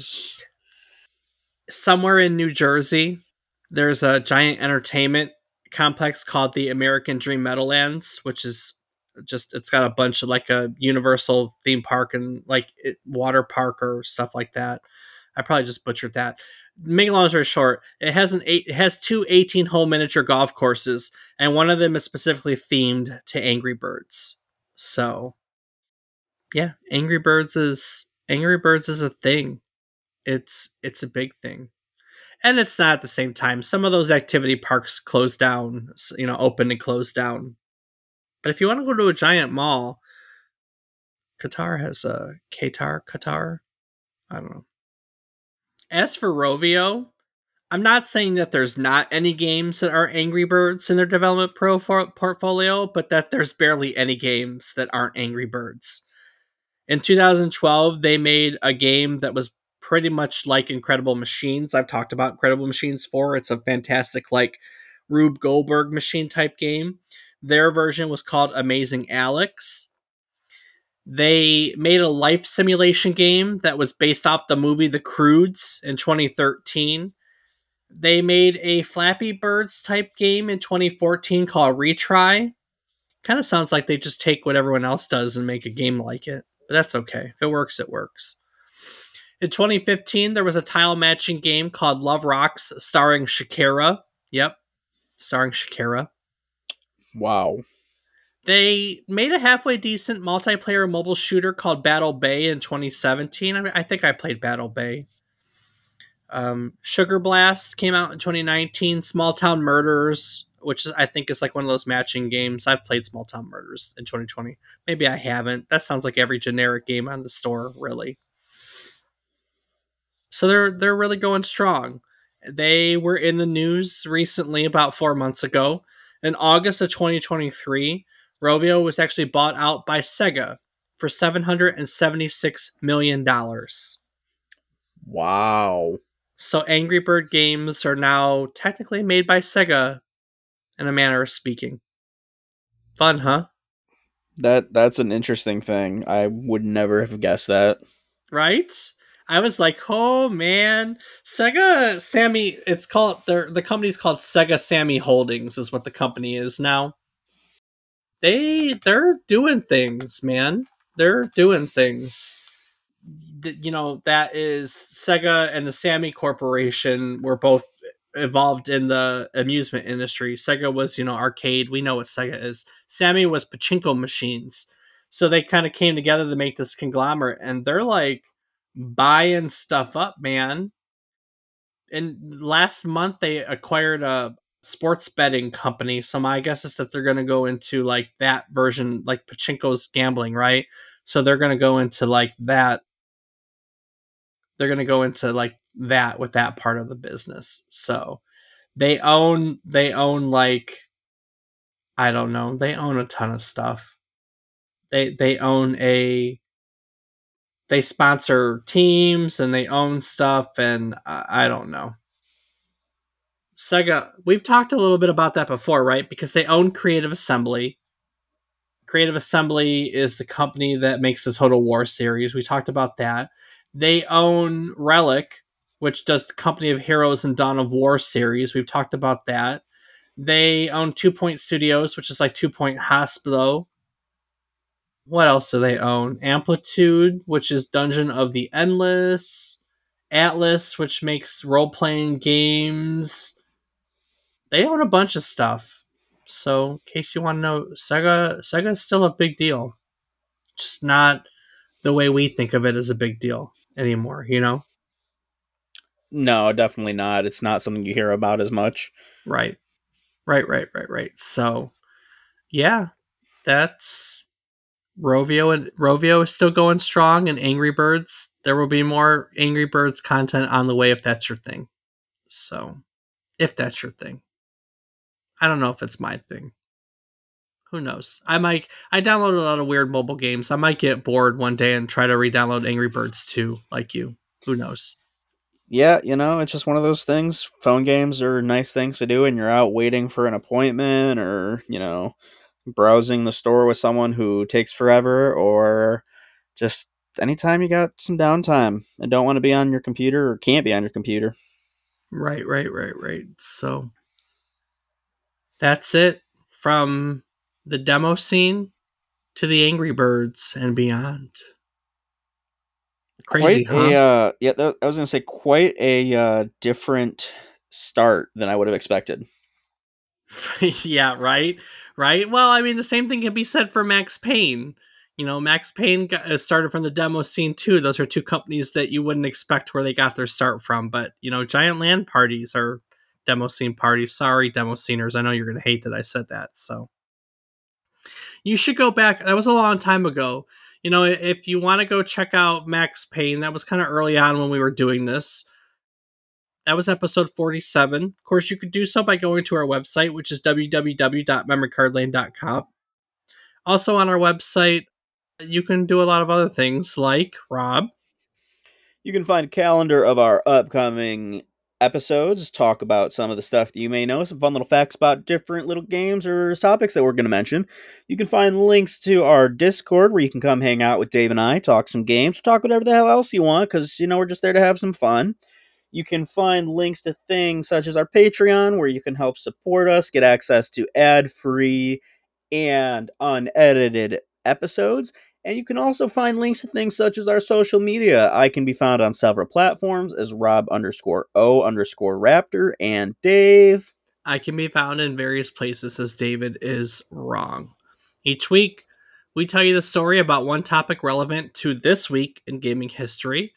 Speaker 1: somewhere in New Jersey, there's a giant entertainment complex called the American Dream Meadowlands, which is just it's got a bunch of like a Universal theme park and like it, water park or stuff like that. I probably just butchered that. Make a long story short, it has an eight, it has two 18 hole miniature golf courses, and one of them is specifically themed to Angry Birds. So, yeah, Angry Birds is Angry Birds is a thing. It's it's a big thing and it's not at the same time. Some of those activity parks close down, you know, open and close down. But if you want to go to a giant mall, Qatar has a Qatar, Qatar. I don't know. As for Rovio, I'm not saying that there's not any games that are Angry Birds in their development pro portfolio, but that there's barely any games that aren't Angry Birds. In 2012, they made a game that was pretty much like Incredible Machines. I've talked about Incredible Machines 4. It's a fantastic, like, Rube Goldberg machine type game. Their version was called Amazing Alex. They made a life simulation game that was based off the movie The Croods in 2013. They made a Flappy Birds type game in 2014 called Retry. Kind of sounds like they just take what everyone else does and make a game like it, but that's okay. If it works, it works. In 2015, there was a tile matching game called Love Rocks starring Shakira. Yep, starring Shakira.
Speaker 2: Wow.
Speaker 1: They made a halfway decent multiplayer mobile shooter called Battle Bay in 2017. I, mean, I think I played Battle Bay. Um, Sugar Blast came out in 2019. Small Town Murders, which is, I think is like one of those matching games. I've played Small Town Murders in 2020. Maybe I haven't. That sounds like every generic game on the store, really. So they're they're really going strong. They were in the news recently about 4 months ago. In August of 2023, Rovio was actually bought out by Sega for 776 million dollars.
Speaker 2: Wow.
Speaker 1: So Angry Bird games are now technically made by Sega in a manner of speaking. Fun, huh?
Speaker 2: That that's an interesting thing. I would never have guessed that.
Speaker 1: Right? I was like, oh man, Sega Sammy. It's called the the company's called Sega Sammy Holdings is what the company is now. They they're doing things, man. They're doing things. You know that is Sega and the Sammy Corporation were both involved in the amusement industry. Sega was you know arcade. We know what Sega is. Sammy was pachinko machines. So they kind of came together to make this conglomerate, and they're like buying stuff up, man. And last month they acquired a sports betting company. So my guess is that they're going to go into like that version, like Pachinko's gambling, right? So they're going to go into like that. They're going to go into like that with that part of the business. So they own they own like I don't know. They own a ton of stuff. They they own a they sponsor teams and they own stuff and I, I don't know. Sega, we've talked a little bit about that before, right? Because they own Creative Assembly. Creative Assembly is the company that makes the Total War series. We talked about that. They own Relic, which does the Company of Heroes and Dawn of War series. We've talked about that. They own Two Point Studios, which is like Two Point Hospital. What else do they own? Amplitude, which is Dungeon of the Endless. Atlus, which makes role playing games. They own a bunch of stuff. So, in case you want to know, Sega Sega is still a big deal. Just not the way we think of it as a big deal anymore, you know?
Speaker 2: No, definitely not. It's not something you hear about as much.
Speaker 1: Right. Right, right, right, right. So, yeah, that's Rovio and Rovio is still going strong and Angry Birds. There will be more Angry Birds content on the way if that's your thing. So, if that's your thing. I don't know if it's my thing. Who knows? I might I download a lot of weird mobile games. I might get bored one day and try to re-download Angry Birds 2 like you. Who knows?
Speaker 2: Yeah, you know, it's just one of those things. Phone games are nice things to do and you're out waiting for an appointment or, you know, browsing the store with someone who takes forever or just anytime you got some downtime and don't want to be on your computer or can't be on your computer.
Speaker 1: Right, right, right, right. So that's it from the demo scene to the Angry Birds and beyond. Crazy,
Speaker 2: quite
Speaker 1: huh?
Speaker 2: a uh, yeah. That, I was gonna say quite a uh, different start than I would have expected. *laughs*
Speaker 1: yeah, right, right. Well, I mean, the same thing can be said for Max Payne. You know, Max Payne got, uh, started from the demo scene too. Those are two companies that you wouldn't expect where they got their start from. But you know, Giant LAN Parties are demo scene parties. Sorry, demo sceners. I know you're gonna hate that I said that. So you should go back. That was a long time ago. You know, if you want to go check out Max Payne, that was kind of early on when we were doing this. That was episode 47. Of course, you could do so by going to our website, which is www.memorycardlane.com. Also, on our website, you can do a lot of other things like Rob.
Speaker 2: You can find a calendar of our upcoming episodes, talk about some of the stuff that you may know, some fun little facts about different little games or topics that we're going to mention. You can find links to our Discord where you can come hang out with Dave and I, talk some games, talk whatever the hell else you want because, you know, we're just there to have some fun. You can find links to things such as our Patreon where you can help support us, get access to ad free and unedited episodes. And you can also find links to things such as our social media. I can be found on several platforms as Rob underscore O underscore Raptor and Dave.
Speaker 1: I can be found in various places as David is wrong. Each week, we tell you the story about one topic relevant to this week in gaming history.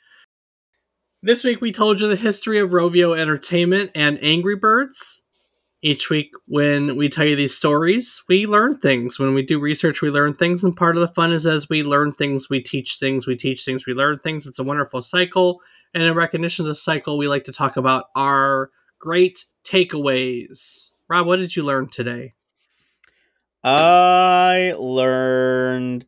Speaker 1: This week, we told you the history of Rovio Entertainment and Angry Birds. Each week, when we tell you these stories, we learn things. When we do research, we learn things. And part of the fun is as we learn things, we teach things, we teach things, we learn things. It's a wonderful cycle. And in recognition of the cycle, we like to talk about our great takeaways. Rob, what did you learn today?
Speaker 2: I learned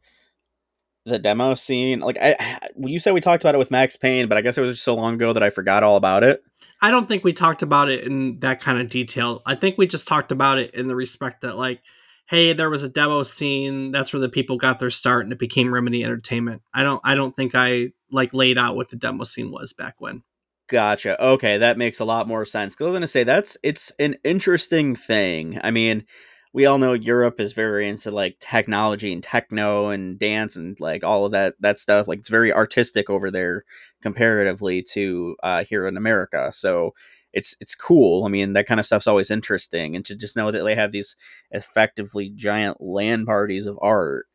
Speaker 2: the demo scene. Like I, *sighs* you said, we talked about it with Max Payne, but I guess it was just so long ago that I forgot all about it.
Speaker 1: I don't think we talked about it in that kind of detail. I think we just talked about it in the respect that like, hey, there was a demo scene. That's where the people got their start, and it became Remedy Entertainment. I don't. I don't think I like laid out what the demo scene was back when.
Speaker 2: Gotcha. Okay, that makes a lot more sense. Because I was gonna say that's it's an interesting thing. I mean, we all know Europe is very into like technology and techno and dance and like all of that that stuff. Like it's very artistic over there comparatively to uh, here in America. So it's it's cool. I mean, that kind of stuff's always interesting, and to just know that they have these effectively giant LAN parties of art,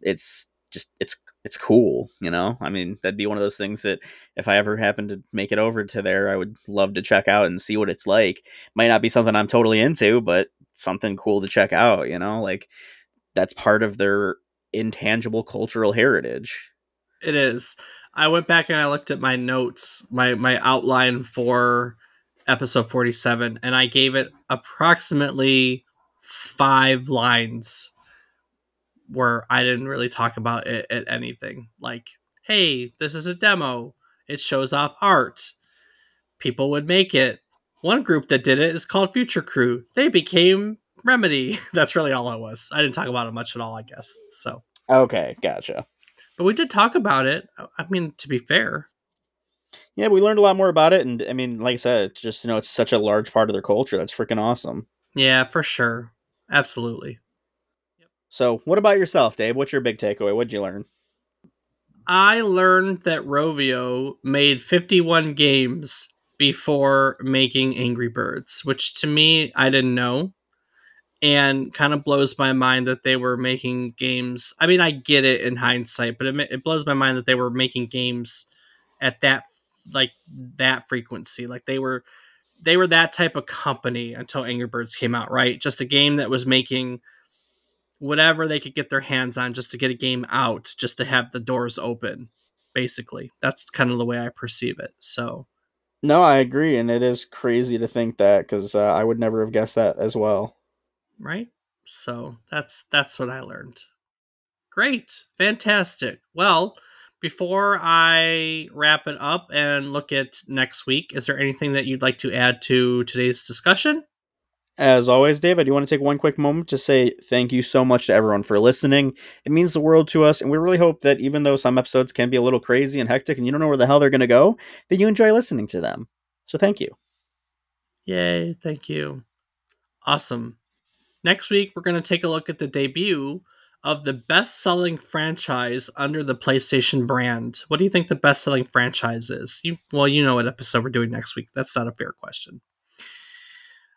Speaker 2: it's just it's it's cool, you know. I mean, that'd be one of those things that if I ever happen to make it over to there, I would love to check out and see what it's like. Might not be something I'm totally into, but something cool to check out, you know? Like that's part of their intangible cultural heritage.
Speaker 1: It is. I went back and I looked at my notes, my my outline for episode 47 and I gave it approximately 5 lines where I didn't really talk about it at anything. Like, hey, this is a demo. It shows off art. People would make it. One group that did it is called Future Crew. They became Remedy. *laughs* That's really all it was. I didn't talk about it much at all, I guess. So,
Speaker 2: Okay, gotcha.
Speaker 1: but we did talk about it. I mean, to be fair,
Speaker 2: Yeah, we learned a lot more about it, and I mean, like I said, just you know, it's such a large part of their culture. That's freaking awesome.
Speaker 1: yeah, for sure, absolutely.
Speaker 2: So, what about yourself, Dave? What's your big takeaway? What'd you learn?
Speaker 1: I learned that Rovio made 51 games before making Angry Birds, which to me I didn't know. And kind of blows my mind that they were making games. I mean, I get it in hindsight, but it, it blows my mind that they were making games at that like that frequency. Like they were they were that type of company until Angry Birds came out, right? Just a game that was making whatever they could get their hands on just to get a game out, just to have the doors open. Basically, that's kind of the way I perceive it. So,
Speaker 2: No, I agree, and it is crazy to think that because uh, I would never have guessed that as well.
Speaker 1: right? So that's that's what I learned. Great, fantastic. Well, before I wrap it up and look at next week, is there anything that you'd like to add to today's discussion?
Speaker 2: As always, Dave, I do want to take one quick moment to say thank you so much to everyone for listening. It means the world to us, and we really hope that even though some episodes can be a little crazy and hectic and you don't know where the hell they're going to go, that you enjoy listening to them. So thank you.
Speaker 1: Yay, thank you. Awesome. Next week, we're going to take a look at the debut of the best selling franchise under the PlayStation brand. What do you think the best selling franchise is? You, well, you know what episode we're doing next week. That's not a fair question.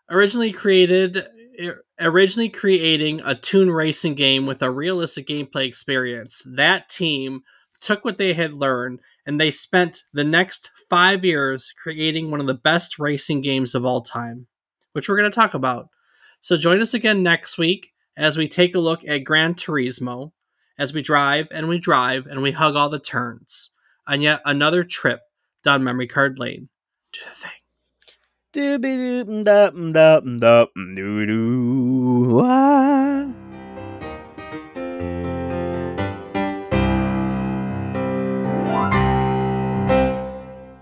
Speaker 1: Originally created, eh, originally creating a toon racing game with a realistic gameplay experience, that team took what they had learned and they spent the next five years creating one of the best racing games of all time, which we're going to talk about. So join us again next week as we take a look at Gran Turismo, as we drive and we drive and we hug all the turns, on yet another trip down memory card lane. Do the thing.
Speaker 2: Doobie-doop-dum-dum-dum-dum-doo-doo. Ah.